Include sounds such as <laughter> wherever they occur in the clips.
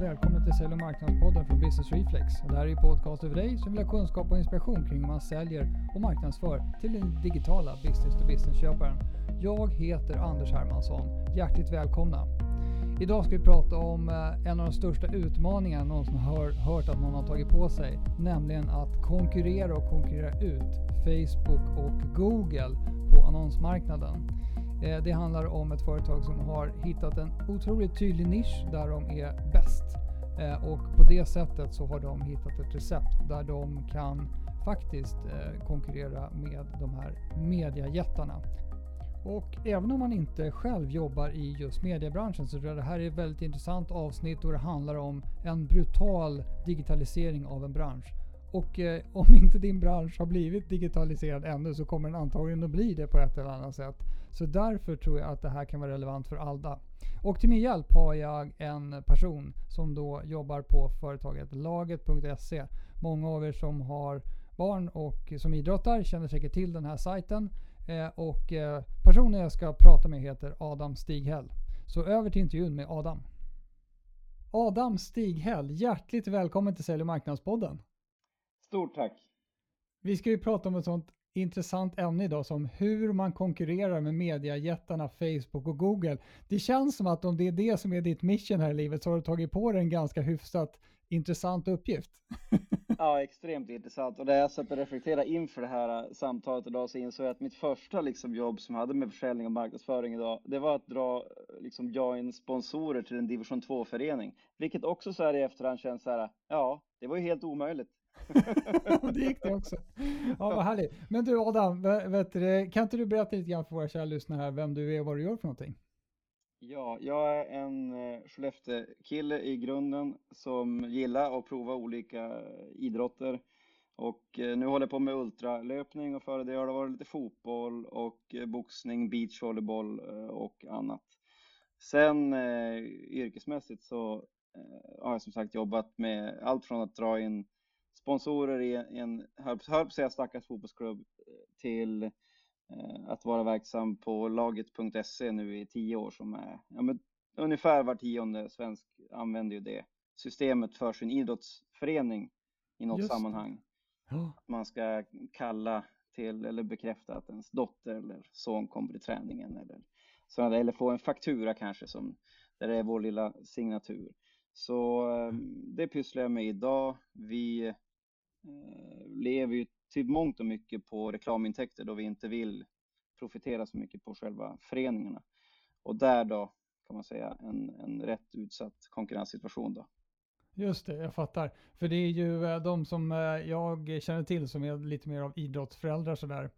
och välkommen till Sälj och marknadspodden från Business Reflex. Det här är podcast för dig som vill ha kunskap och inspiration kring hur man säljer och marknadsför till den digitala business to business-köparen. Jag heter Anders Hermansson. Hjärtligt välkomna! Idag ska vi prata om eh, en av de största utmaningarna någon som har hört att någon har tagit på sig, nämligen att konkurrera och konkurrera ut Facebook och Google på annonsmarknaden. Eh, det handlar om ett företag som har hittat en otroligt tydlig nisch där de är bäst. Eh, och på det sättet så har de hittat ett recept där de kan faktiskt eh, konkurrera med de här mediajättarna. Och även om man inte själv jobbar i just mediebranschen så tror jag det här är ett väldigt intressant avsnitt och det handlar om en brutal digitalisering av en bransch. Och eh, om inte din bransch har blivit digitaliserad ännu så kommer den antagligen att bli det på ett eller annat sätt. Så därför tror jag att det här kan vara relevant för alla. Och till min hjälp har jag en person som då jobbar på företaget laget.se. Många av er som har barn och som idrottar känner säkert till den här sajten. Eh, och eh, personen jag ska prata med heter Adam Stighäll. Så över till intervjun med Adam. Adam Stighäll, hjärtligt välkommen till Sälj och marknadspodden. Stort tack. Vi ska ju prata om ett sånt intressant ämne idag som hur man konkurrerar med mediajättarna Facebook och Google. Det känns som att om det är det som är ditt mission här i livet så har du tagit på dig en ganska hyfsat intressant uppgift. <laughs> ja, extremt intressant. Och när jag satt och reflekterade inför det här äh, samtalet idag så insåg jag att mitt första liksom, jobb som jag hade med försäljning och marknadsföring idag, det var att dra äh, liksom, join sponsorer till en division 2-förening. Vilket också så här i efterhand känns så här, ja, det var ju helt omöjligt. <laughs> det gick det också. Ja, vad härligt. Men du Adam, vet du, kan inte du berätta lite grann för våra kära lyssnare här vem du är och vad du gör för någonting? Ja, jag är en eh, Skellefteå-kille i grunden som gillar att prova olika idrotter. Och eh, nu håller jag på med ultralöpning och före det har det varit lite fotboll och eh, boxning, beachvolleyboll och annat. Sen yrkesmässigt så har jag som sagt jobbat med allt från att dra in sponsorer i en, höll på att säga stackars fotbollsklubb, till eh, att vara verksam på laget.se nu i tio år som är, ja men ungefär var tionde svensk använder ju det systemet för sin idrottsförening i något Just. sammanhang. Ja. Man ska kalla till eller bekräfta att ens dotter eller son kommer till träningen eller, så, eller få en faktura kanske som där det är vår lilla signatur. Så mm. det pysslar jag med idag. Vi Eh, lever ju till mångt och mycket på reklamintäkter då vi inte vill profitera så mycket på själva föreningarna. Och där då kan man säga en, en rätt utsatt konkurrenssituation då. Just det, jag fattar. För det är ju eh, de som eh, jag känner till som är lite mer av idrottsföräldrar sådär.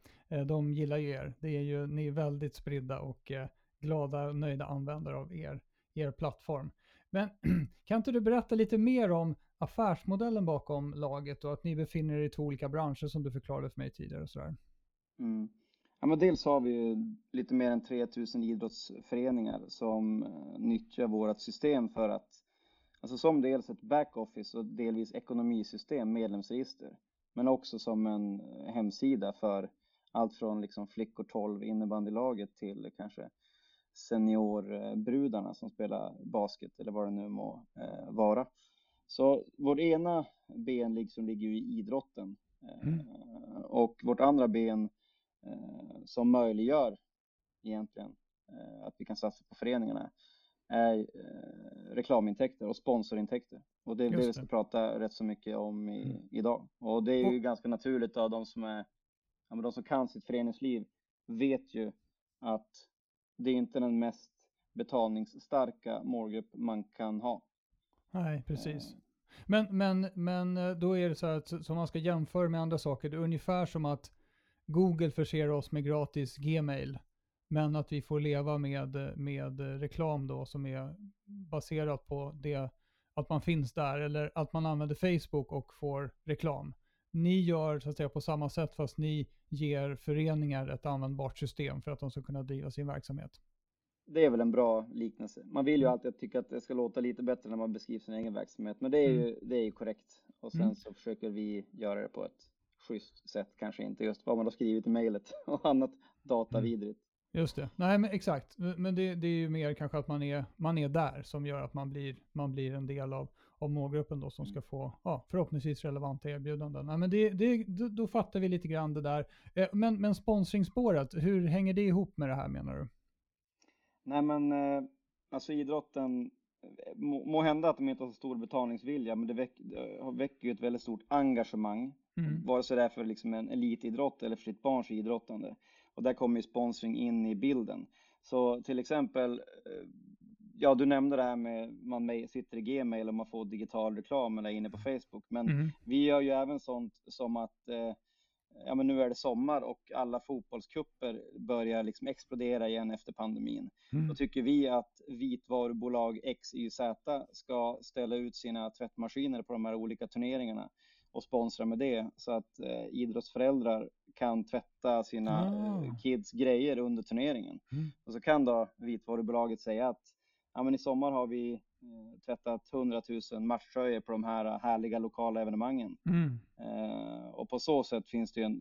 De gillar ju er. Det är ju, ni är väldigt spridda och glada och nöjda användare av er, er plattform. Men <clears throat> kan inte du berätta lite mer om affärsmodellen bakom laget och att ni befinner er i två olika branscher som du förklarade för mig tidigare. Och sådär. Mm. Ja, men dels har vi lite mer än 3000 idrottsföreningar som eh, nyttjar vårt system för att, alltså som dels ett backoffice och delvis ekonomisystem, medlemsregister, men också som en eh, hemsida för allt från liksom flickor 12 innebandylaget till kanske seniorbrudarna som spelar basket eller vad det nu må uh, vara. Så vårt ena ben liksom ligger i idrotten mm. Eh, och vårt andra ben eh, som möjliggör egentligen eh, att vi kan satsa på föreningarna är reklamintäkter och sponsorintäkter. Och det är det vi ska prata rätt så mycket om i, mm. idag. Och det är ju och... ganska naturligt av de som är, ja, de som kan sitt föreningsliv vet ju att det är inte den mest betalningsstarka målgrupp man kan ha. Nej, precis. Men, men, men eh, då är det så att som man ska jämföra med andra saker, det är ungefär som att Google förser oss med gratis Gmail, men att vi får leva med, med reklam då som är baserat på det, att man finns där, eller att man använder Facebook och får reklam. Ni gör så att säga på samma sätt fast ni ger föreningar ett användbart system för att de ska kunna driva sin verksamhet det är väl en bra liknelse. Man vill ju mm. alltid tycka att det ska låta lite bättre när man beskriver sin egen verksamhet, men det är ju, mm. det är ju korrekt. Och sen mm. så försöker vi göra det på ett schysst sätt, kanske inte just vad man har skrivit i mejlet <laughs> och annat datavidrigt. Just det. Nej, men exakt. Men det, det är ju mer kanske att man är, man är där som gör att man blir, man blir en del av, av målgruppen då som ska mm. få ja, förhoppningsvis relevanta erbjudanden. Nej, men det, det, då, då fattar vi lite grann det där. Eh, men, men sponsringsspåret, hur hänger det ihop med det här menar du? Nej men eh, alltså idrotten, må, må hända att de inte har så stor betalningsvilja, men det väck, väcker ju ett väldigt stort engagemang. Mm. Vare sig det är för liksom en elitidrott eller för sitt barns idrottande. Och där kommer ju sponsring in i bilden. Så till exempel, eh, ja du nämnde det här med man sitter i Gmail och man får digital reklam eller inne på Facebook. Men mm. vi gör ju även sånt som att eh, ja men nu är det sommar och alla fotbollskupper börjar liksom explodera igen efter pandemin. Mm. Då tycker vi att vitvarubolag XYZ ska ställa ut sina tvättmaskiner på de här olika turneringarna och sponsra med det så att eh, idrottsföräldrar kan tvätta sina ah. Eh, kids grejer under turneringen. Mm. Och så kan då vitvarubolaget säga att ja, men i sommar har vi eh, tvättat 100 000 matchtröjor på de här härliga lokala evenemangen. Mm. Eh, och på så sätt finns det ju en,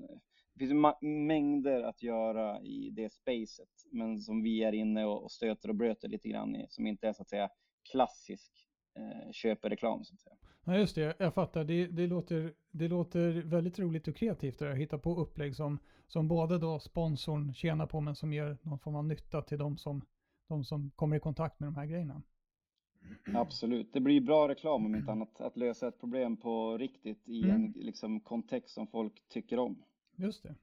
det finns mängder att göra i det spacet, men som vi är inne och, och stöter och bröter lite grann i, som inte är så att säga klassisk eh, köpereklam. Så att säga. Ja, just det. Jag fattar. Det, det, låter, det låter väldigt roligt och kreativt att hitta på upplägg som, som både då sponsorn tjänar på men som ger någon form av nytta till de som, de som kommer i kontakt med de här grejerna. Absolut. Det blir bra reklam om inte annat. Att lösa ett problem på riktigt i mm. en liksom, kontext som folk tycker om. Just det.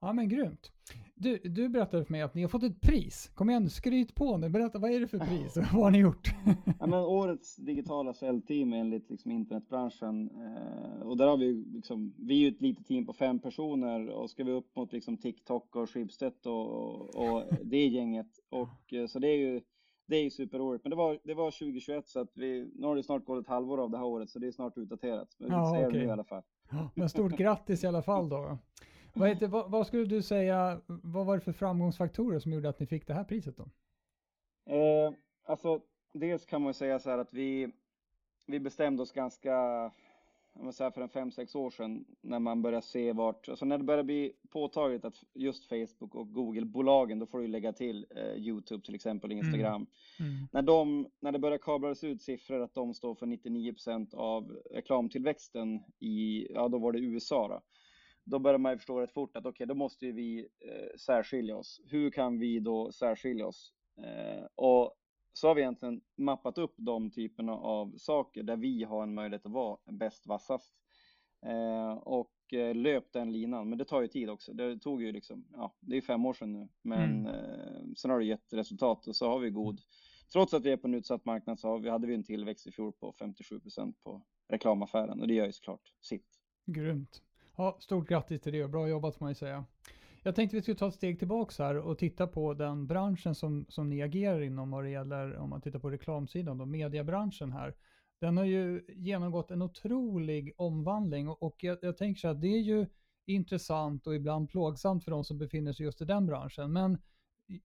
Ja men grymt. Du, du berättade för mig att ni har fått ett pris. Kom igen, skryt på nu. Berätta, vad är det för pris? <laughs> vad har ni gjort? ja, men årets digitala säljteam enligt liksom internetbranschen. Eh, och där har vi liksom, vi är ju ett litet team på fem personer och ska vi upp mot liksom TikTok och Schibsted och, och det gänget. Och, eh, så det är ju det är ju superroligt. Men det var, det var 2021 så att vi, nu har det snart gått ett halvår av det här året så det är snart utdaterat. Men ja, vi säger okay. det i alla fall. Men stort grattis i alla fall då. Vad, heter, vad, vad, skulle du säga, vad var det för framgångsfaktorer som gjorde att ni fick det här priset då? Eh, alltså, dels kan man säga så här att vi, vi bestämde oss ganska, säga för en fem sex år sedan, när man börjar se vart, alltså när det börjar bli påtagligt att just Facebook och Google-bolagen, då får du lägga till eh, YouTube till exempel, Instagram. Mm. Mm. När, de, när det börjar kablas ut siffror att de står för 99% av reklamtillväxten i, ja då var det USA då då börjar man ju förstå rätt fort att okej, okay, då måste vi eh, särskilja oss. Hur kan vi då särskilja oss? Eh, och så har vi egentligen mappat upp de typerna av saker där vi har en möjlighet att vara bäst, vassast. Eh, och eh, löpt den linan, men det tar ju tid också. Det tog ju liksom, ja, det är fem år sedan nu, men mm. eh, sen har det gett resultat och så har vi god, trots att vi är på en utsatt marknad så vi, hade vi en tillväxt i fjol på 57 procent på reklamaffären och det gör ju såklart sitt. Grymt. Ja, stort grattis till det och bra jobbat får man ju säga. Jag tänkte vi skulle ta ett steg tillbaka här och titta på den branschen som, som ni agerar inom vad det gäller, om man tittar på reklamsidan, då, mediebranschen här. Den har ju genomgått en otrolig omvandling och, och jag, jag tänker så att det är ju intressant och ibland plågsamt för de som befinner sig just i den branschen. Men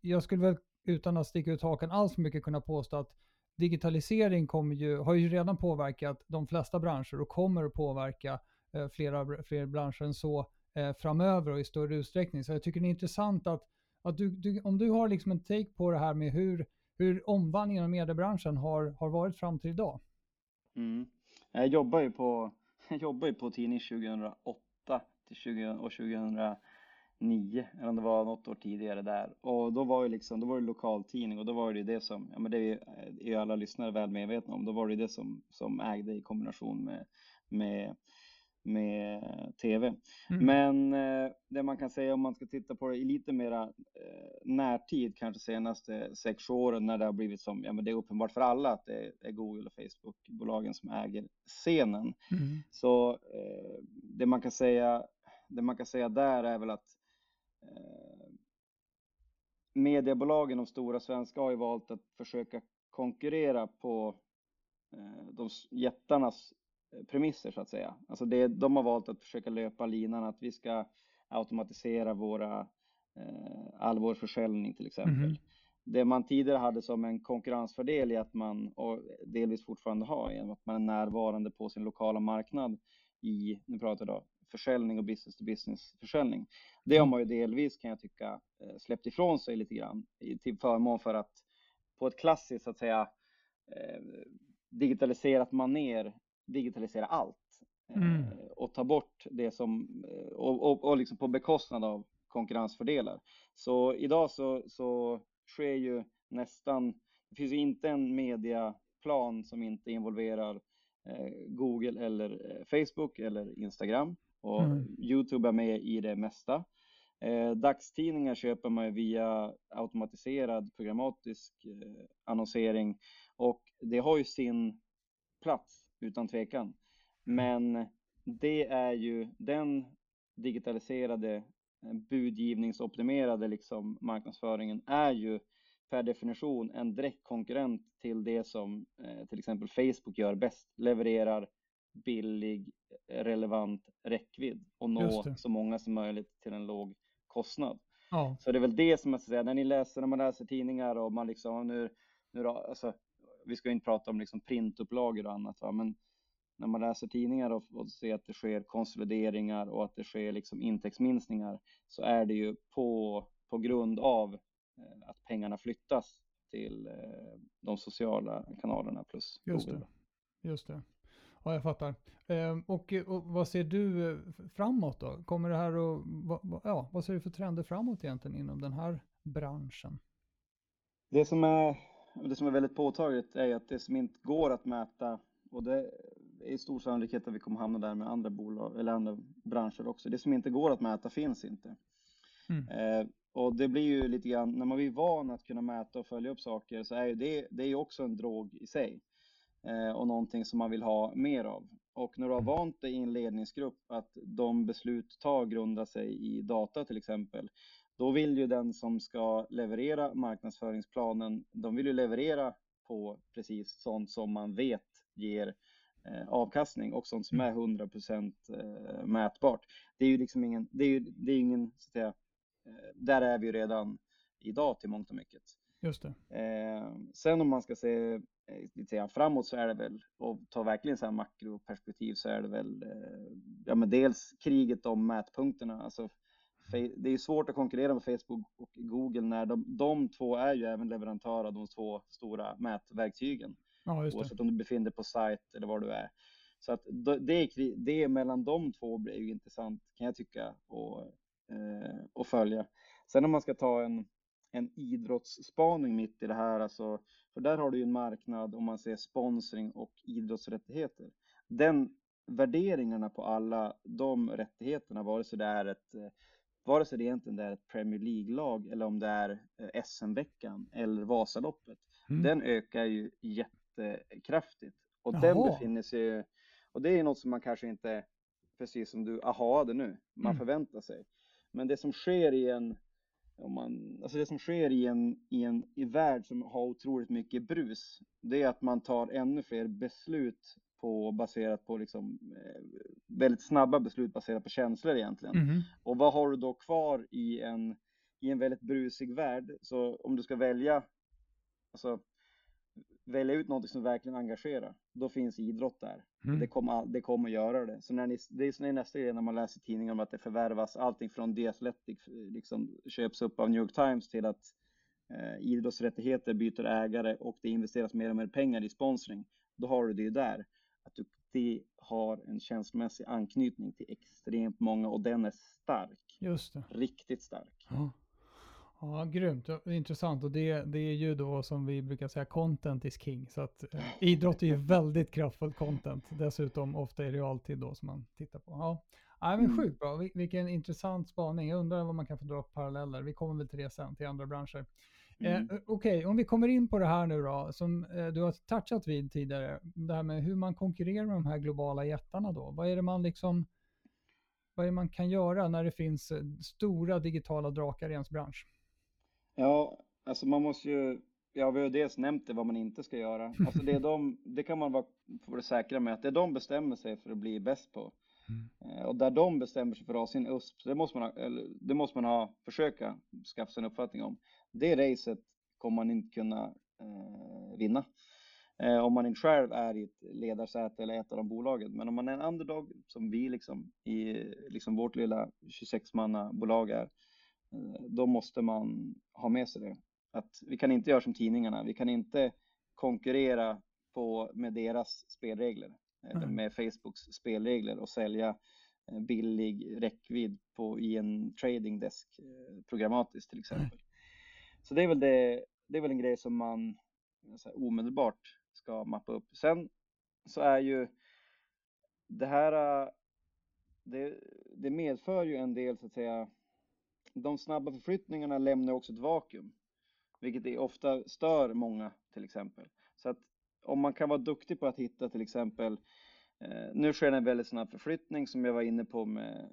jag skulle väl utan att sticka ut hakan alls för mycket kunna påstå att digitalisering kommer ju, har ju redan påverkat de flesta branscher och kommer att påverka Eh, flera fler branscher än så eh, framöver och i större utsträckning. Så jag tycker det är intressant att, att du, du, om du har liksom en take på det här med hur, hur omvandlingen av mediebranschen har, har varit fram till idag. Mm. Jag jobbar ju på, <laughs> jag jobbar ju på tidning 2008 till 20, och 2009, eller om det var något år tidigare där. Och då var ju liksom, då var det lokaltidning och då var det det som, ja men det är ju alla lyssnare väl medvetna om, då var det det som, som ägde i kombination med, med med tv. Mm. Men eh, det man kan säga om man ska titta på det i lite mera eh, närtid, kanske senaste sex åren när det har blivit som, ja men det är uppenbart för alla att det är Google och Facebook-bolagen som äger scenen. Mm. Så eh, det man kan säga, det man kan säga där är väl att eh, mediebolagen, de stora svenska, har ju valt att försöka konkurrera på eh, de jättarnas premisser så att säga. Alltså det, de har valt att försöka löpa linan att vi ska automatisera våra, eh, all vår försäljning till exempel. Mm. Det man tidigare hade som en konkurrensfördel i att man, och delvis fortfarande har, genom att man är närvarande på sin lokala marknad i, nu pratar jag då försäljning och business to business försäljning. Det har man ju delvis kan jag tycka eh, släppt ifrån sig lite grann till förmån för att på ett klassiskt så att säga eh, digitaliserat maner digitalisera allt mm. och ta bort det som och, och, och liksom på bekostnad av konkurrensfördelar. Så idag så, så sker ju nästan, det finns ju inte en mediaplan som inte involverar eh, Google eller eh, Facebook eller Instagram och mm. Youtube är med i det mesta. Eh, dagstidningar köper man via automatiserad programmatisk eh, annonsering och det har ju sin plats utan tvekan. Men det är ju den digitaliserade Eh, budgivningsoptimerade liksom marknadsföringen är ju per definition en direkt konkurrent till det som eh, till exempel Facebook gör bäst, levererar billig, relevant räckvidd och nå så många som möjligt till en låg kostnad. Ja. Så det är väl det som jag säga, när ni läser, när man läser tidningar och man liksom nu, nu då, alltså, vi ska inte prata om liksom printupplagor och annat, va? men när man läser tidningar och, och ser att det sker konsolideringar och att det sker liksom intäktsminskningar så är det ju på, på grund av eh, att pengarna flyttas till eh, de sociala kanalerna plus Just. Det. Just det. Ja, jag fattar. Ehm, och, och, vad ser du eh, framåt då? Kommer det här att, ja, vad ser du för trender framåt egentligen inom den här branschen? Det som är, det som är väldigt påtagligt är att det som inte går att mäta och det är stor sannolikhet att vi kommer hamna där med andra bolag eller andra branscher också. Det som inte går att mäta finns inte. Mm. Eh, och det blir ju lite grann, när man blir van att kunna mäta och följa upp saker så är det, det är också en drog i sig. Eh, och någonting som man vill ha mer av. Och när du har vant dig i en ledningsgrupp att de beslut tar grundar sig i data till exempel, då vill ju den som ska leverera marknadsföringsplanen, de vill ju leverera på precis sånt som man vet ger Eh, avkastning och sånt som mm. är 100% eh, mätbart. Det är ju liksom ingen, det är ju, det är ingen, så att säga, eh, där är vi ju redan idag till mångt och mycket. Just det. sen om man ska se lite framåt så är det väl, och ta verkligen så här makroperspektiv så är det väl, ja men dels kriget om mätpunkterna, alltså det är svårt att konkurrera med Facebook och Google när de, de två är ju även leverantör av de två stora mätverktygen. Ja, just Oavsett om du befinner dig på sajt eller var du är. Så att det, det mellan de två blir ju intressant kan jag tycka och, eh, och följa. Sen om man ska ta en, en idrottsspaning mitt i det här, alltså, för där har du ju en marknad om man ser sponsring och idrottsrättigheter. Den värderingarna på alla de rättigheterna, vare sig det är ett vare sig det egentligen är ett Premier League-lag eller om det är eh, SM-veckan eller Vasaloppet, mm. den ökar ju jätte jättekraftigt. Och Jaha. den befinner sig, och det är något som man kanske inte, precis som du ahade nu, man mm. förväntar sig. Men det som sker i en, om man, alltså det som sker i en, i en i värld som har otroligt mycket brus, det är att man tar ännu fler beslut på, baserat på liksom, eh, väldigt snabba beslut baserat på känslor egentligen. Mm. Och vad har du då kvar i en, i en väldigt brusig värld? Så om du ska välja, alltså välja ut något som verkligen engagerar, då finns idrott där. Mm. Det, kommer, det kommer att göra det. Så när ni, det är, är nästa grej när man läser tidningar om att det förvärvas allting från The Athletic liksom köps upp av New York Times till att eh, idrottsrättigheter byter ägare och det investeras mer och mer pengar i sponsring. Då har du det där. Att du, det har en känslomässig anknytning till extremt många och den är stark. Just det. Riktigt stark. Ja. Ja, grymt. Intressant. Och det, det är ju då som vi brukar säga, content is king. Så att eh, idrott är ju <laughs> väldigt kraftfullt content. Dessutom ofta i realtid då som man tittar på. Ja, ja men mm. sjukt bra. Vil vilken intressant spaning. Jag undrar vad man kan få dra paralleller. Vi kommer väl till det sen, till andra branscher. Eh, mm. Eh, Okej, okay, om vi kommer in på det här nu då, som eh, du har touchat vid tidigare. Det här med hur man konkurrerar med de här globala jättarna då. Vad är det man liksom vad är det man kan göra när det finns eh, stora digitala drakar i ens bransch? Ja, alltså man måste ju, ja vi har dels nämnt det vad man inte ska göra. <laughs> Alltså det, är de, det kan man vara det säkra med att det de bestämmer sig för att bli bäst på. Mm. Eh, och där de bestämmer sig för att ha sin USP, det måste man ha, eller, det måste man ha, försöka skaffa sig en uppfattning om. Det racet kommer man inte kunna eh, vinna. Eh, om man inte själv är i ett ledarsäte eller ett av de bolagen. Men om man är en underdog som vi liksom i liksom vårt lilla 26-manna-bolag är, eh, då måste man ha med sig det. Att vi kan inte göra som tidningarna. Vi kan inte konkurrera på, med deras spelregler, eller med Facebooks spelregler och sälja eh, billig räckvidd på, i en trading desk eh, programmatiskt till exempel. Så det är väl, det, det är väl en grej som man här, omedelbart ska mappa upp. Sen så är ju det här, det, det medför ju en del så att säga, de snabba förflyttningarna lämnar också ett vakuum, vilket är ofta stör många till exempel. Så att om man kan vara duktig på att hitta till exempel, eh, nu sker en väldigt snabb förflyttning som jag var inne på med,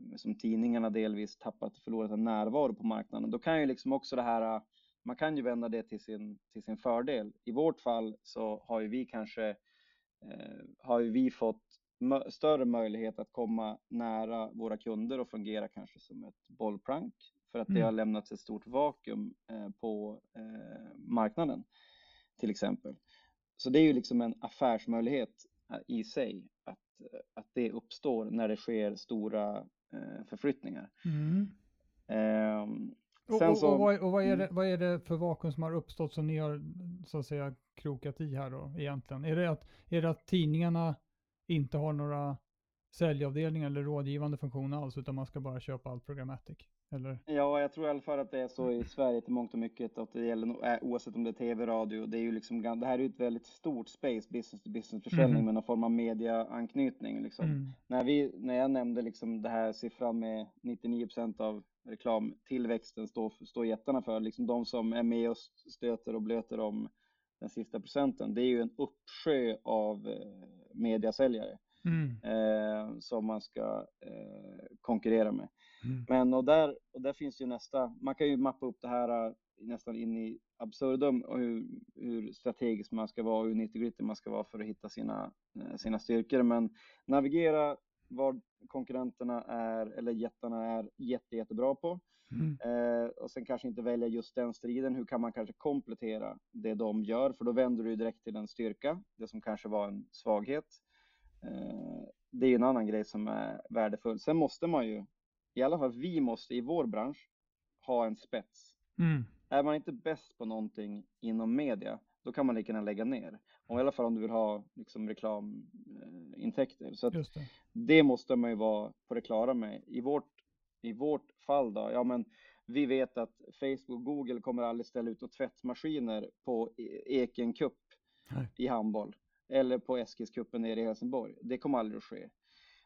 med som tidningarna delvis tappat, förlorat en närvaro på marknaden. Då kan ju liksom också det här man kan ju vända det till sin, till sin fördel. I vårt fall så har ju vi kanske eh, har ju vi fått större möjlighet att komma nära våra kunder och fungera kanske som ett bollplank för att mm. det har lämnats ett stort vakuum eh, på eh, marknaden till exempel. Så det är ju liksom en affärsmöjlighet eh, i sig att, att det uppstår när det sker stora förflyttningar. Mm. Um, och, och, och, vad, och vad, är det, mm. vad är det för vakuum som har uppstått som ni har så att säga krokat i här då egentligen? Är det att, är det att tidningarna inte har några säljavdelningar eller rådgivande funktioner alls utan man ska bara köpa allt programmatic? Eller? Ja, jag tror i alla fall att det är så i Sverige till mångt och mycket att det gäller oavsett om det är tv, radio. Det är ju liksom, det här är ju ett väldigt stort space, business to business försäljning mm. med någon form av mediaanknytning. Liksom. Mm. När, vi, när jag nämnde liksom det här siffran med 99% av reklamtillväxten står, står jättarna för. Liksom de som är med och stöter och blöter om den sista procenten. Det är ju en uppsjö av eh, mediasäljare mm. eh, som man ska eh, konkurrera med. Mm. Men och där, och där finns ju nästa, man kan ju mappa upp det här eh, nästan in i absurdum och hur, hur strategisk man ska vara och hur nitty man ska vara för att hitta sina, eh, sina styrkor. Men navigera vad konkurrenterna är, eller jättarna är jätte, jättebra på. Mm. Eh, och sen kanske inte välja just den striden. Hur kan man kanske komplettera det de gör? För då vänder du direkt till en styrka, det som kanske var en svaghet. Eh, det är en annan grej som är värdefull. Sen måste man ju, i alla fall vi måste i vår bransch, ha en spets. Mm. Är man inte bäst på någonting inom media, då kan man lika gärna lägga ner. Och I alla fall om du vill ha liksom, reklamintäkter. Så det. det. måste man ju vara på det klara med. I vårt, I vårt fall då, ja men vi vet att Facebook och Google kommer aldrig ställa ut tvättmaskiner på e- Eken Cup i handboll eller på Eskilscupen nere i Helsingborg. Det kommer aldrig att ske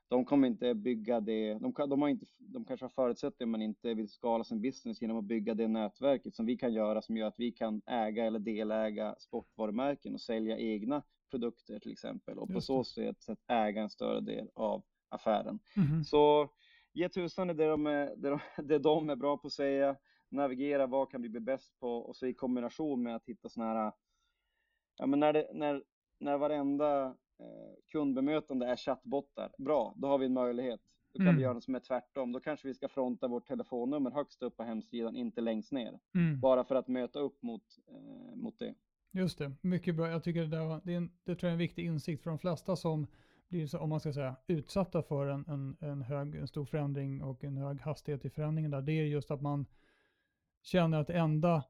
de kommer inte bygga det, de, de, har inte, de kanske har förutsett det men inte vill skala sin business genom att bygga det nätverket som vi kan göra som gör att vi kan äga eller deläga sportvarumärken och sälja egna produkter till exempel och på så sätt äga en större del av affären. Mm. Så ge tusan i det de, är, det, de, <laughs> det de är bra på att säga, navigera, vad kan vi bli bäst på och så i kombination med att hitta sådana här, ja men när, det, när, när varenda kundbemötande är chattbottar. Bra, då har vi en möjlighet. Då kan mm. vi göra något som är tvärtom. Då kanske vi ska fronta vårt telefonnummer högst upp på hemsidan, inte längst ner. Mm. Bara för att möta upp mot, eh, mot det. Just det, mycket bra. Jag tycker det, där, det, är en, det tror jag är en viktig insikt för de flesta som blir, om man ska säga, utsatta för en, en, en, hög, en stor förändring och en hög hastighet i förändringen där. Det är just att man känner att det enda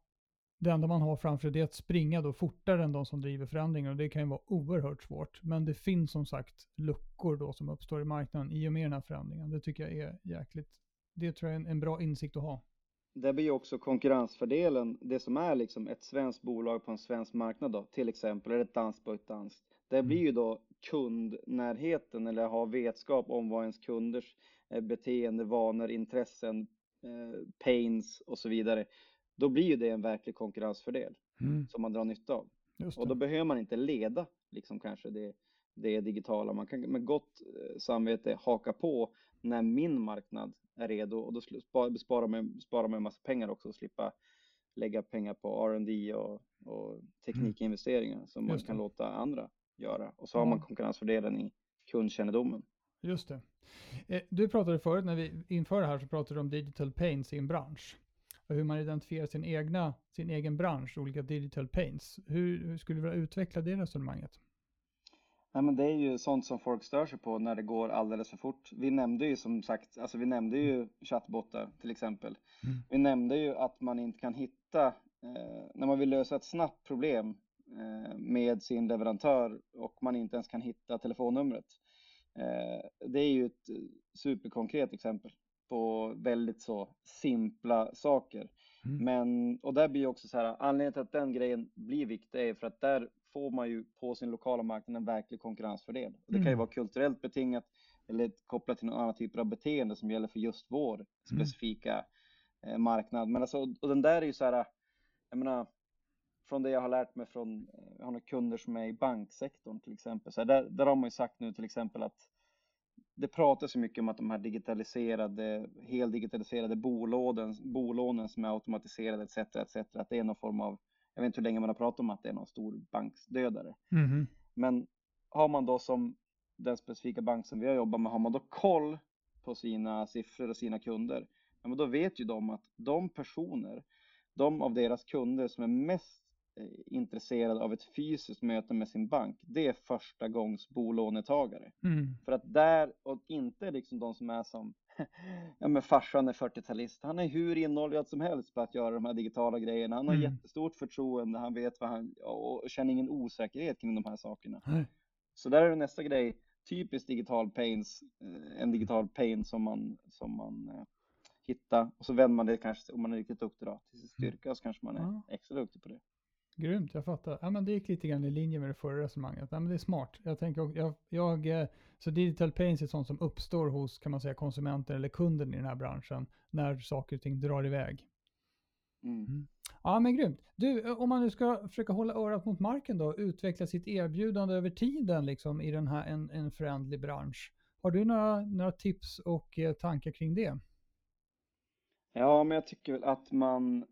det enda man har framför det är att springa då fortare än de som driver förändringar och det kan ju vara oerhört svårt. Men det finns som sagt luckor då som uppstår i marknaden i och med den här förändringen. Det tycker jag är jäkligt, det tror jag är en bra insikt att ha. Det blir ju också konkurrensfördelen, det som är liksom ett svenskt bolag på en svensk marknad då, till exempel, eller ett danskt på ett danskt. Det blir mm. ju då kundnärheten eller ha vetskap om vad ens kunders eh, beteende, vanor, intressen, eh, pains och så vidare då blir ju det en verklig konkurrensfördel mm. som man drar nytta av. Och då behöver man inte leda liksom kanske det, det digitala. Man kan med gott eh, samvete haka på när min marknad är redo och då sparar man, sparar man en massa pengar också och slippa lägga pengar på R&D och, och teknikinvesteringar mm. som man kan låta andra göra. Och så har man konkurrensfördelen i kundkännedomen. Just det. Eh, du pratade förut när vi inför det här så pratade du om digital pains i en bransch. Och hur man identifierar sin, egna, sin egen bransch, olika digital paints. Hur, hur skulle du vilja utveckla det resonemanget? Nej, men det är ju sånt som folk stör sig på när det går alldeles för fort. Vi nämnde ju som sagt, alltså vi nämnde ju chattbottar till exempel. Mm. Vi nämnde ju att man inte kan hitta, eh, när man vill lösa ett snabbt problem eh, med sin leverantör och man inte ens kan hitta telefonnumret. Eh, det är ju ett superkonkret exempel på väldigt så simpla saker. Mm. Men, och där blir också så här, anledningen till att den grejen blir viktig är för att där får man ju på sin lokala marknad en verklig konkurrensfördel. Och det kan ju mm. vara kulturellt betingat eller kopplat till någon annan typ av beteende som gäller för just vår mm. specifika mm. marknad. Men alltså, och den där är ju så här, jag menar, från det jag har lärt mig från, eh, jag har några kunder som är i banksektorn till exempel, så här, där, där har man ju sagt nu till exempel att det pratas så mycket om att de här digitaliserade, heldigitaliserade bolånen, bolånen som är automatiserade etc. etc. Att det är någon form av, jag vet inte hur länge man har pratat om att det är någon stor banksdödare. Mm. Men har man då som den specifika bank som vi har jobbat med, har man då koll på sina siffror och sina kunder, ja, men då vet ju de att de personer, de av deras kunder som är mest intresserad av ett fysiskt möte med sin bank, det är första gångs bolånetagare. Mm. För att där, och inte liksom de som är som, <laughs> ja men farsan är 40-talist, han är hur innollad som helst på att göra de här digitala grejerna. Han har mm. jättestort förtroende, han vet vad han, och känner ingen osäkerhet kring de här sakerna. Mm. Så där är det nästa grej, typiskt digital pains, eh, en digital pain som man, som man eh, hittar, och så vänder man det kanske, om man är riktigt duktig då, till sin mm. styrka, så kanske man är extra duktig på det. Grymt, jag fattar. Ja, men det gick lite grann i linje med det förra resonemanget. Ja, men det är smart. Jag tänker, jag, jag, eh, så digital pains är sånt som uppstår hos kan man säga, konsumenter eller kunden i den här branschen när saker och ting drar iväg. Mm. Mm. Ja, men grymt. Du, eh, om man nu ska försöka hålla örat mot marken då, utveckla sitt erbjudande över tiden liksom, i den här en, en förändlig bransch. Har du några, några tips och eh, tankar kring det? Ja, men jag tycker väl att man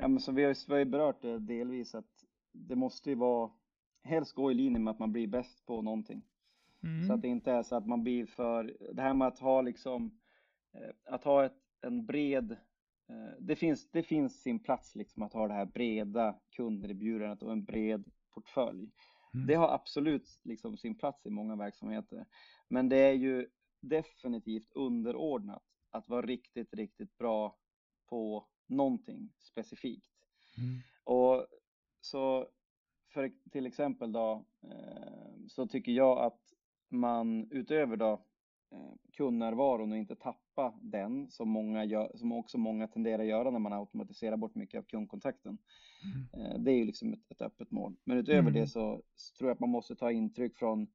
ja, men som vi har, vi har berört det delvis att det måste ju vara helst gå i linje med att man blir bäst på någonting. Mm. Så att det inte är så att man blir för, det här med att ha liksom, eh, att ha ett, en bred, eh, det finns, det finns sin plats liksom att ha det här breda kunderbjudandet och en bred portfölj. Mm. Det har absolut liksom sin plats i många verksamheter. Men det är ju definitivt underordnat att vara riktigt, riktigt bra på någonting specifikt. Mm. Och så för till exempel då eh, så tycker jag att man utöver då eh, kundnärvaron och inte tappa den som, många gör, som också många tenderar att göra när man automatiserar bort mycket av kundkontakten. Mm. Eh, det är ju liksom ett, ett öppet mål. Men utöver mm. det så, så, tror jag att man måste ta intryck från,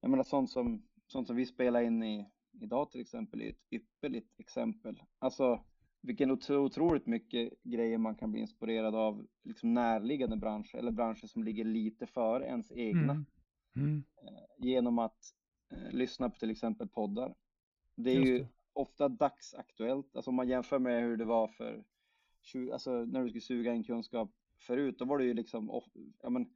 jag menar sånt som, sånt som vi spelar in i idag till exempel är ett ypperligt exempel. Alltså vilken otroligt mycket grejer man kan bli inspirerad av liksom närliggande branscher eller branscher som ligger lite före ens egna. Mm. Mm. Eh, genom att eh, lyssna på till exempel poddar. Det är Just ju det. ofta dagsaktuellt, alltså om man jämför med hur det var för 20, alltså när du skulle suga in kunskap förut, då var det ju liksom, ja men,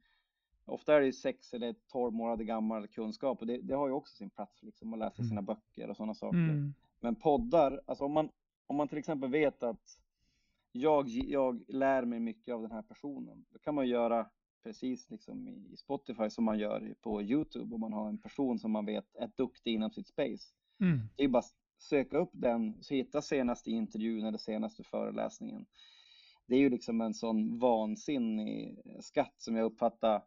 ofta är det sex eller tolv månader gammal kunskap och det, det, har ju också sin plats liksom att läsa mm. sina böcker och sådana saker. Mm. Men poddar, alltså om man, om man till exempel vet att jag, jag lär mig mycket av den här personen, då kan man göra precis liksom i Spotify som man gör på Youtube om man har en person som man vet är duktig inom sitt space. Mm. Det är bara att söka upp den, så hitta senaste intervjun eller senaste föreläsningen. Det är ju liksom en sån vansinnig skatt som jag uppfattar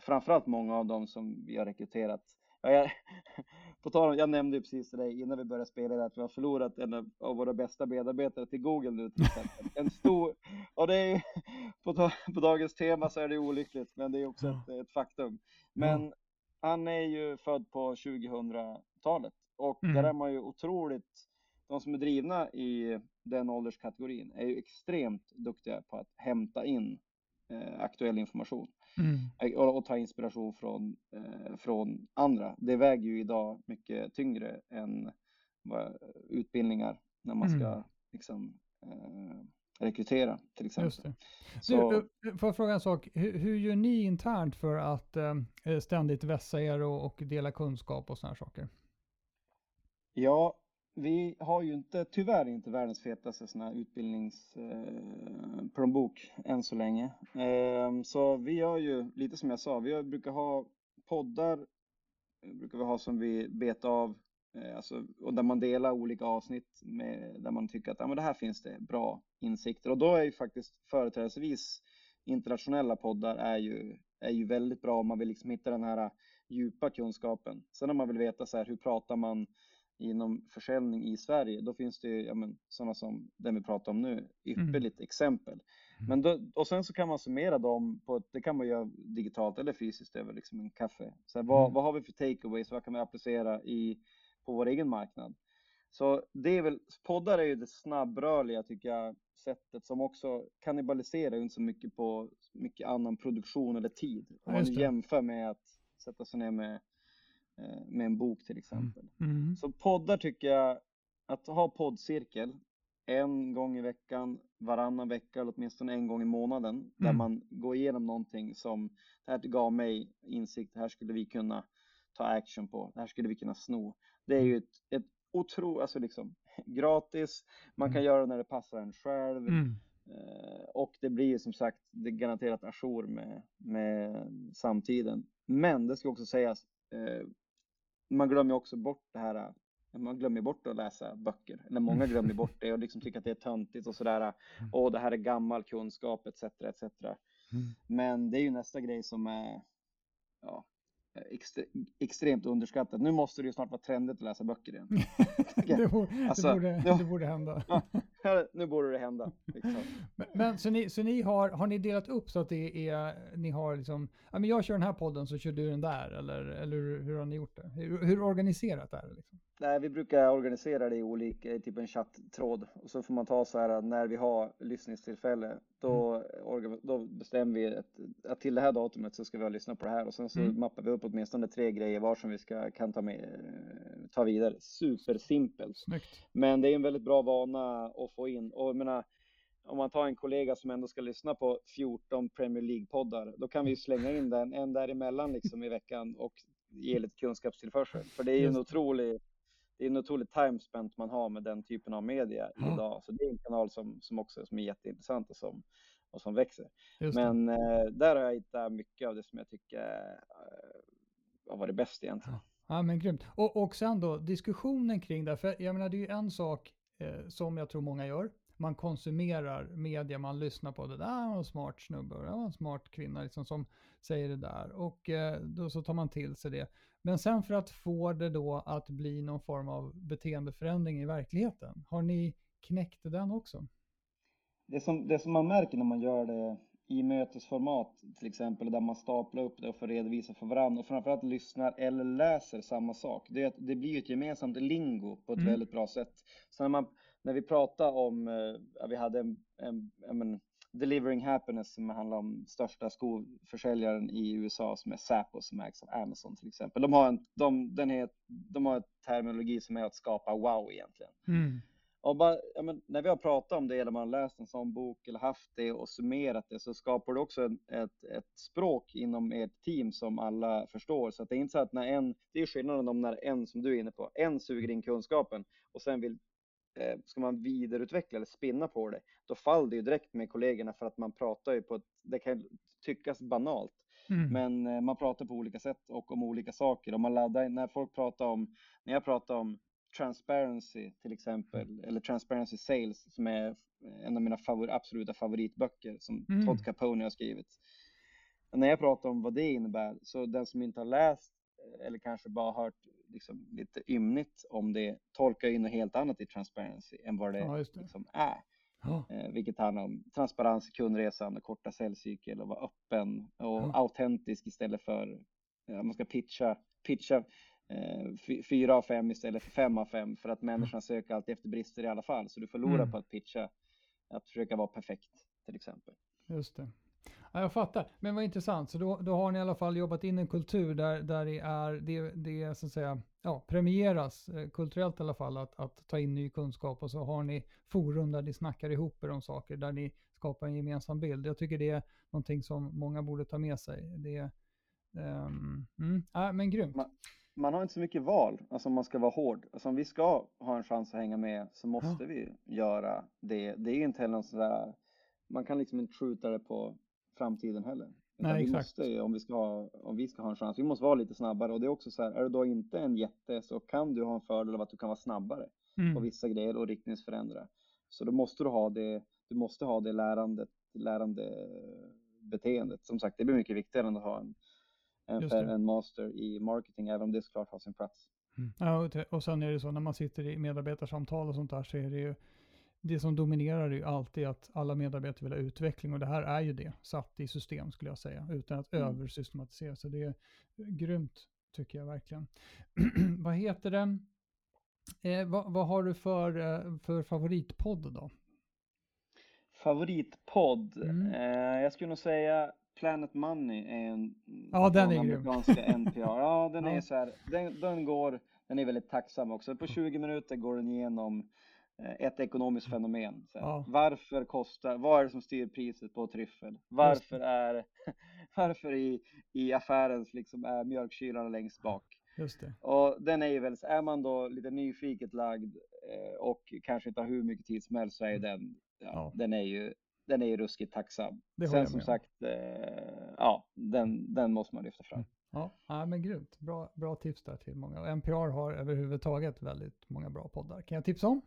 framförallt många av dem som vi har rekryterat Ja, jag, <laughs> på tal om, jag nämnde ju precis till dig innan vi började spela att vi har förlorat en av våra bästa medarbetare till Google nu till exempel. <laughs> En stor, och det är <laughs> på, på dagens tema så är det olyckligt, men det är också ett, ett faktum. Men mm. han är ju född på 2000-talet och mm. där är man ju otroligt, de som är drivna i den ålderskategorin är ju extremt duktiga på att hämta in eh, aktuell information. Mm. Eh, och, och, ta inspiration från, eh, från andra. Det väger ju idag mycket tyngre än vad, utbildningar när man ska mm. liksom, eh, rekrytera till exempel. Så, du, eh, får jag fråga en sak? Hur, hur, gör ni internt för att eh, ständigt vässa er och, och dela kunskap och sådana saker? Ja, vi har ju inte, tyvärr inte världens fetaste sån här utbildningsplånbok eh, än så länge. Eh, så vi gör ju lite som jag sa, vi brukar ha poddar, eh, brukar vi ha som vi betar av, eh, alltså, och där man delar olika avsnitt med, där man tycker att ah, men det här finns det bra insikter. Och då är ju faktiskt företrädesvis internationella poddar är ju, är ju väldigt bra om man vill liksom hitta den här djupa kunskapen. Sen om man vill veta så här, hur pratar man inom försäljning i Sverige, då finns det ja, men, sådana som den vi pratar om nu, ypperligt mm. exempel. Mm. Men då, och sen så kan man summera dem på det kan man göra digitalt eller fysiskt över liksom en kaffe. Så här, vad, mm. vad har vi för takeaways, vad kan vi applicera i, på vår egen marknad? Så det är väl, poddar är ju det snabbrörliga tycker jag, sättet som också kannibaliserar inte så mycket på mycket annan produktion eller tid. Om man jämför med att sätta sig ner med med en bok till exempel. Mm. Mm. Så poddar tycker jag, att ha poddcirkel en gång i veckan, varannan vecka eller åtminstone en gång i månaden mm. där man går igenom någonting som det här gav mig insikt, det här skulle vi kunna ta action på, det här skulle vi kunna sno. Det är ju mm. ett, ett otroligt, alltså liksom <laughs> gratis, man kan mm. göra det när det passar en själv. Mm. Eh, och det blir som sagt det garanterat ajour med, med samtiden. Men det ska också sägas, eh, man glömmer också bort det här eh, man glömmer bort att läsa böcker. Eller många mm. glömmer bort det och liksom tycker att det är töntigt och sådär. Mm. Och det här är gammal kunskap etc. etc. Mm. Men det är ju nästa grej som är ja, extre, extremt underskattat. Nu måste det ju snart vara trendigt att läsa böcker igen. det, borde, alltså, det, borde, det borde hända. Nu borde det hända. Liksom. <laughs> Men, men, så, ni, så ni har, har ni delat upp så att det är, ni har liksom, ja men jag kör den här podden så kör du den där eller, eller hur, hur har ni gjort det? Hur, hur organiserat är det? Liksom? Nej, vi brukar organisera det i olika, typ en chatttråd och så får man ta så här när vi har lyssningstillfälle, då, mm. då bestämmer vi att, att till det här datumet så ska vi ha lyssnat på det här och sen så mm. mappar vi upp åtminstone tre grejer var som vi ska, kan ta med, ta vidare. Supersimpelt. Snyggt. Men det är en väldigt bra vana att få in och jag menar, om man tar en kollega som ändå ska lyssna på 14 Premier League-poddar, då kan vi slänga in den en däremellan liksom i veckan och ge lite kunskapstillförsel. För det är ju en otrolig det är en otrolig timespent man har med den typen av media mm. idag. Så det är en kanal som, som också som är jätteintressant och som, och som växer. Men eh, där har jag hittat mycket av det som jag tycker eh, har varit bäst egentligen. Ja, men grymt. Och, och sen då diskussionen kring det, för jag menar det är ju en sak eh, som jag tror många gör. Man konsumerar media, man lyssnar på det där, ah, var en smart snubbe ah, och det var en smart kvinna liksom, som säger det där. Och eh, då så tar man till sig det. Men sen för att få det då att bli någon form av beteendeförändring i verkligheten, har ni knäckt den också? Det som, det som man märker när man gör det i mötesformat till exempel, där man staplar upp det och får redovisa för varandra och framförallt lyssnar eller läser samma sak. Det, det blir ett gemensamt lingo på ett mm. väldigt bra sätt. Så när, man, när vi pratar om, eh, vi hade en, en, en, Delivering Happiness som handlar om största skoförsäljaren i USA som är Zappos som ägs av Amazon till exempel. De har en, de, den är, de har en terminologi som är att skapa wow egentligen. Mm. Och bara, ja, men, när vi har pratat om det eller man har läst en sån bok eller haft det och summerat det så skapar det också en, ett, ett språk inom ert team som alla förstår. Så att det är inte så att när en, det är skillnaden om när en, som du är inne på, en suger in kunskapen och sen vill Eh, ska man vidareutveckla eller spinna på det, då faller det ju direkt med kollegorna för att man pratar ju på ett, det kan tyckas banalt, mm. men eh, man pratar på olika sätt och om olika saker. Om man laddar, när folk pratar om, när jag pratar om Transparency till exempel, mm. eller Transparency Sales som är en av mina favor absoluta favoritböcker som mm. Todd Capone har skrivit. När jag pratar om vad det innebär, så den som inte har läst eller kanske bara hört liksom lite ymnigt om det, tolkar in något helt annat i transparency än vad det, ja, det. Liksom är. Ja. Eh, vilket handlar om transparens i kundresan, korta säljcykel och vara öppen och ja. autentisk istället för eh, man ska pitcha, pitcha fyra av fem istället för fem av fem för att människorna söker alltid efter brister i alla fall. Så du förlorar mm. på att pitcha, att försöka vara perfekt till exempel. Just det. Ja, jag fattar. Men vad intressant. Så då, då har ni i alla fall jobbat in en kultur där, där det, är, det, det så att säga, ja, premieras eh, kulturellt i alla fall att, att ta in ny kunskap och så har ni forum där ni snackar ihop er om saker, där ni skapar en gemensam bild. Jag tycker det är någonting som många borde ta med sig. Det, um, mm, äh, men grymt. Man, man har inte så mycket val, alltså om man ska vara hård. Alltså om vi ska ha en chans att hänga med så måste Ja. vi göra det. Det är inte heller något sådär, man kan liksom inte skjuta det på framtiden heller. Nej, vi exakt. måste, om, vi ska ha, om vi ska ha en chans, vi måste vara lite snabbare. Och det är också så här, är du då inte en jätte så kan du ha en fördel av att du kan vara snabbare på Mm. vissa grejer och riktningsförändra. Så då måste du ha det, du måste ha det lärandet, lärande beteendet. Som sagt, det blir mycket viktigare än att ha en, en, Just det. en master i marketing, även om det såklart har sin plats. Ja, och sen är det så när man sitter i medarbetarsamtal och sånt där så är det ju det som dominerar är ju alltid att alla medarbetare vill ha utveckling och det här är ju det satt i system skulle jag säga utan att Mm. översystematisera. Så det är grymt tycker jag verkligen. <clears throat> vad heter det? Eh, vad, vad har du för, eh, för favoritpodd då? Favoritpodd? Mm. Eh, jag skulle nog säga Planet Money är en Ja, <laughs> den är amerikanska NPR. Ja, den Ja. är så här, den, den går, den är väldigt tacksam också. På 20 minuter går den igenom eh, ett ekonomiskt fenomen. Här. Ja. Varför kostar, vad är det som styr priset på tryffel? Varför är, <laughs> varför i, i affärens liksom är mjölkkylarna längst bak? Just det. Och den är ju väldigt, är man då lite nyfiket lagd eh, och kanske inte har hur mycket tid som helst så är ju den, ja, Ja. den är ju, den är ju ruskigt tacksam. Det Sen som sagt, eh, ja, den, den måste man lyfta fram. Ja, ja men grymt. Bra, bra tips där till många. Och NPR har överhuvudtaget väldigt många bra poddar. Kan jag tipsa om?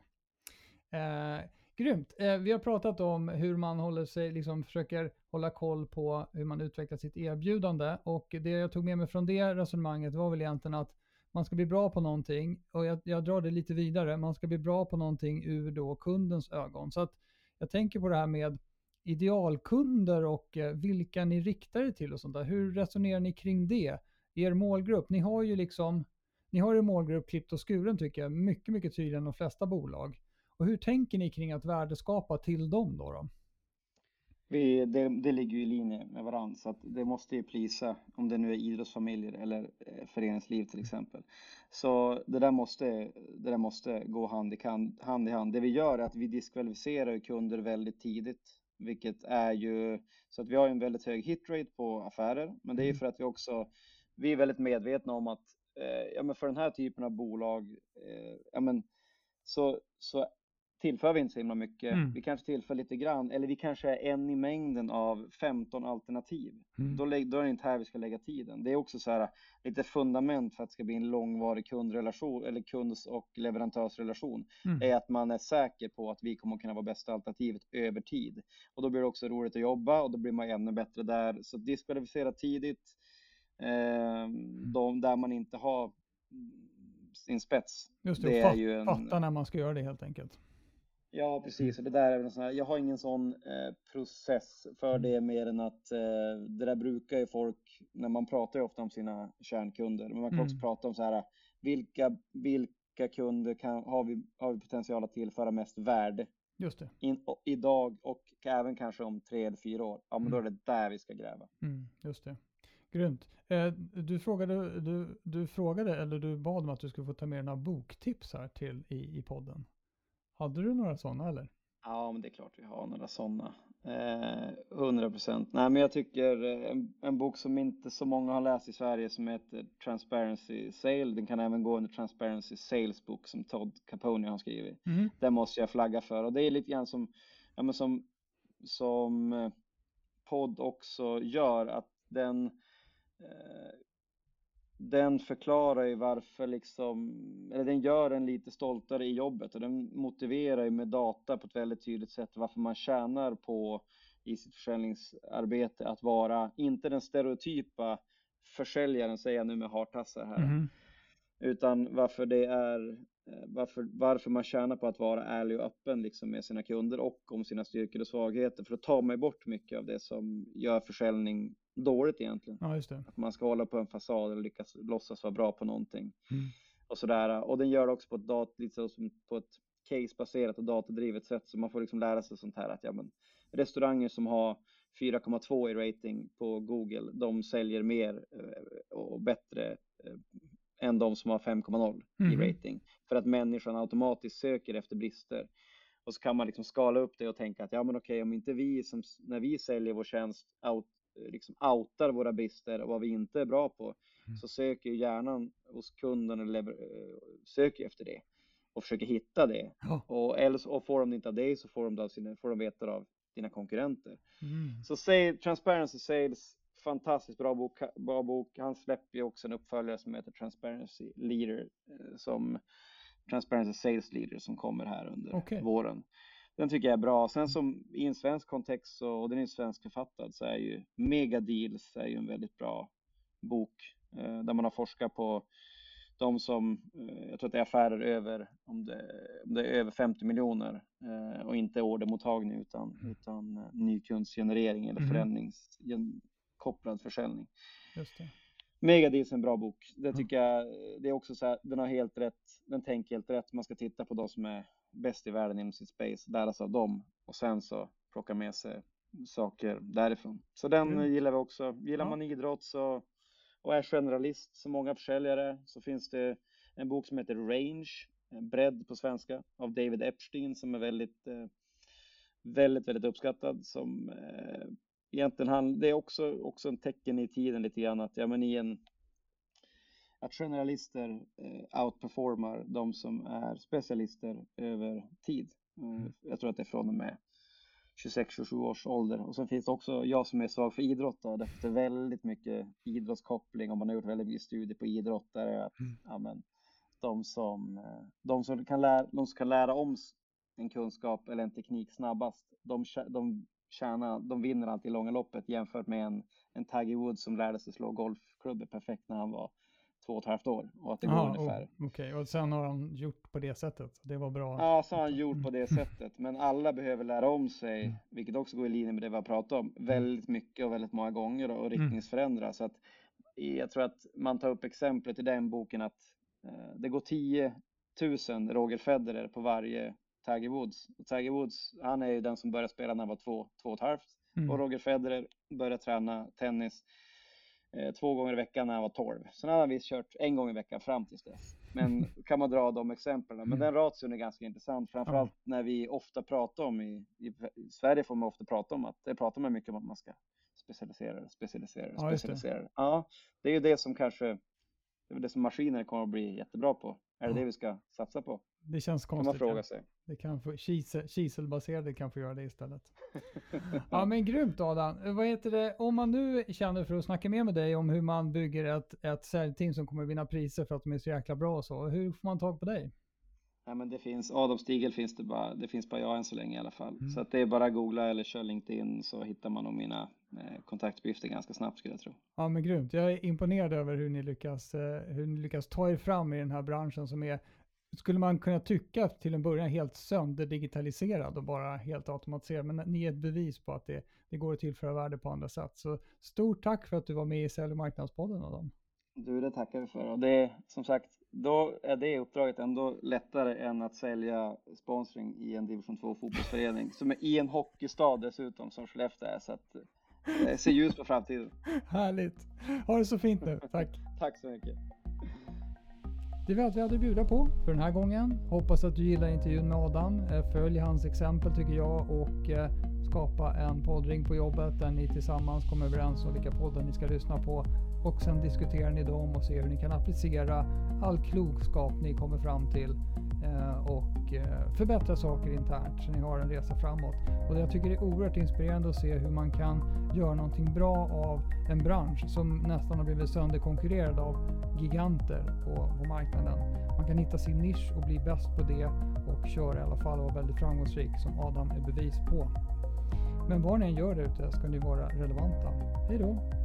Eh, grymt. Eh, vi har pratat om hur man håller sig, liksom försöker hålla koll på hur man utvecklar sitt erbjudande. Och det jag tog med mig från det resonemanget var väl egentligen att man ska bli bra på någonting. Och jag, jag drar det lite vidare. Man ska bli bra på någonting ur då kundens ögon. Så att jag tänker på det här med idealkunder och eh, vilka ni riktar er till och sånt där. Hur resonerar ni kring det? Er målgrupp, ni har ju liksom, ni har er målgrupp klippt och skuren tycker jag, mycket, mycket tydligare än de flesta bolag. Och hur tänker ni kring att värdeskapa till dem då? då? Vi, det, det ligger ju i linje med varandra så att det måste ju plisa om det nu är idrottsfamiljer eller eh, föreningsliv till exempel. Så det där måste, det där måste gå hand i, hand, hand i hand. Det vi gör är att vi diskvalificerar kunder väldigt tidigt, vilket är ju så att vi har en väldigt hög hitrate på affärer, men det är ju Mm. för att vi också vi är väldigt medvetna om att eh, ja, men för den här typen av bolag eh, ja, men, så, så tillför vi inte så himla mycket. Mm. Vi kanske tillför lite grann, eller vi kanske är en i mängden av 15 alternativ. Mm. Då, då är det inte här vi ska lägga tiden. Det är också så här lite fundament för att det ska bli en långvarig kundrelation eller kunds och leverantörsrelation Mm. är att man är säker på att vi kommer att kunna vara bästa alternativet över tid. Och då blir det också roligt att jobba och då blir man ännu bättre där. Så diskvalificera tidigt, eh, de där man inte har mm, sin spets. Just det, det och är fat, ju en- fatta när man ska göra det helt enkelt. Ja, precis. Och det där är väl en sån här, jag har ingen sån eh, process för det mer än att eh, det där brukar ju folk, när man pratar ju ofta om sina kärnkunder, men man kan också Mm. prata om så här, vilka, vilka kunder kan, har, vi, har vi potential att tillföra mest värde Just det. in, och, idag och även kanske om tre eller fyra år? Ja, men då är det där vi ska gräva. Mm, just det. Grymt. Eh, du, frågade, du, du frågade, eller du bad om att du skulle få ta med några boktips här till i, i podden. Hade du några sådana eller? Ja, men det är klart vi har några sådana. Eh, 100 procent. Nej, men jag tycker eh, en, en bok som inte så många har läst i Sverige som heter Transparency Sale. Den kan även gå under Transparency Sales bok som Todd Capone har skrivit. Mhm. Den måste jag flagga för och det är lite grann som, ja, men som, som eh, podd också gör att den eh, den förklarar ju varför liksom, eller den gör en lite stoltare i jobbet och den motiverar ju med data på ett väldigt tydligt sätt varför man tjänar på i sitt försäljningsarbete att vara, inte den stereotypa försäljaren säger jag nu med hartassar här, Mhm. utan varför det är varför, varför man tjänar på att vara ärlig och öppen liksom med sina kunder och om sina styrkor och svagheter för att ta mig bort mycket av det som gör försäljning dåligt egentligen. Ja, just det. Att man ska hålla på en fasad eller lyckas låtsas vara bra på någonting Mm. och sådär. Och den gör det också på ett, dat, lite så som på ett casebaserat och datadrivet sätt så man får liksom lära sig sånt här att ja, men, restauranger som har 4,2 i rating på Google, de säljer mer eh, och bättre eh, än de som har 5,0 i Mhm. rating. För att människan automatiskt söker efter brister. Och så kan man liksom skala upp det och tänka att ja men okej om inte vi som, när vi säljer vår tjänst out, liksom outar våra brister och vad vi inte är bra på mm. så söker ju hjärnan hos kunden eller söker efter det och försöker hitta det. Ja. Och, eller, och får de det inte av dig så får de, det av sina, får de veta det av dina konkurrenter. Mm. Så say, Transparency Sales, fantastiskt bra bok, bra bok. Han släpper ju också en uppföljare som heter Transparency Leader eh, som Transparency Sales Leader som kommer här under okay. våren. Den tycker jag är bra. Sen som i en svensk kontext så, och den är svensk författad så är ju Mega Deals är ju en väldigt bra bok eh, där man har forskat på de som, eh, jag tror att det är affärer över, om det, om det är över 50 miljoner eh, och inte ordermottagning utan, mm. utan eh, nykundsgenerering eller mm. Förändringskopplad försäljning. Just det. Megadis är en bra bok. Det tycker jag, det är också så här, den har helt rätt, den tänker helt rätt. Man ska titta på de som är bäst i världen inom sitt space, lära sig av dem och sen så plocka med sig saker därifrån. Så den mm. gillar vi också. Gillar ja. man idrott så och är generalist som många försäljare så finns det en bok som heter Range, bredd på svenska, av David Epstein som är väldigt, eh, väldigt, väldigt uppskattad. Som eh, egentligen han, det är också, också en tecken i tiden lite grann att, ja men i en att generalister eh, outperformar de som är specialister över tid. Mm. Jag tror att det är från och med 26-27 års ålder. Och sen finns det också jag som är svag för idrott då, efter väldigt mycket idrottskoppling och man har gjort väldigt mycket studier på idrottare. Att, mm. ja, men, de, som, eh, de, som kan lära, de som kan lära om en kunskap eller en teknik snabbast, de, de, tjänar, de vinner alltid i långa loppet jämfört med en, en Tiger Woods som lärde sig slå golfklubbor perfekt när han var två och ett halvt år och att det går ah, ungefär. Okej, okay. och sen har han gjort på det sättet. Det var bra. Ja, så har han gjort på det sättet. Men alla behöver lära om sig, mm. vilket också går i linje med det vi har pratat om, mm. väldigt mycket och väldigt många gånger och mm. riktningsförändra. Så att jag tror att man tar upp exemplet i den boken att eh, det går 10 000 Roger Federer på varje Tiger Woods. Och Tiger Woods, han är ju den som började spela när han var två, två och ett halvt. Mm. Och Roger Federer började träna tennis eh, två gånger i veckan när han var 12. Sen hade han visst kört en gång i veckan fram tills dess. Men <laughs> kan man dra de exemplen. Men mm. den ration är ganska intressant, framförallt när vi ofta pratar om i, i, Sverige får man ofta prata om att det pratar man mycket om att man ska specialisera, specialisera, ja, specialisera. Det. Ja, det är ju det som kanske det är det som maskiner kommer att bli jättebra på. Är det ja. det vi ska satsa på? Det känns konstigt. Kan man fråga sig. Det kan få, kisel, kiselbaserade kan få göra det istället. <laughs> ja men grymt Adam. Vad heter det, om man nu känner för att snacka mer med dig om hur man bygger ett, ett säljteam som kommer vinna priser för att de är så jäkla bra och så. Hur får man tag på dig? Ja, men det finns, Adam Stigel finns det bara, det finns bara jag än så länge i alla fall. Mm. Så att det är bara att googla eller kör LinkedIn så hittar man nog mina eh, kontaktuppgifter ganska snabbt skulle jag tro. Ja men grymt, jag är imponerad över hur ni lyckas, eh, hur ni lyckas ta er fram i den här branschen som är skulle man kunna tycka till en början helt sönderdigitaliserad och bara helt automatiserad. Men ni är ett bevis på att det, det går att tillföra värde på andra sätt. Så stort tack för att du var med i Sälj och marknadspodden Adam. Du, det tackar vi för. Och det som sagt, då är det uppdraget ändå lättare än att sälja sponsring i en division 2 fotbollsförening som är i en hockeystad dessutom som Skellefteå är. Så att jag ser ljus på framtiden. <laughs> Härligt. Ha det så fint nu. Tack. Tack så mycket. Det var allt vi hade att bjuda på för den här gången. Hoppas att du gillar intervjun med Adam. Eh, följ hans exempel tycker jag och eh, skapa en poddring på jobbet där ni tillsammans kommer överens om vilka poddar ni ska lyssna på och sen diskuterar ni dem och ser hur ni kan applicera all klokskap ni kommer fram till eh, och eh, förbättra saker internt så ni har en resa framåt. Och jag tycker det är oerhört inspirerande att se hur man kan göra någonting bra av en bransch som nästan har blivit sönderkonkurrerad av giganter på, på marknaden. Man kan hitta sin nisch och bli bäst på det och köra i alla fall och vara väldigt framgångsrik som Adam är bevis på. Men vad ni än gör där ute ska ni vara relevanta. Hej då!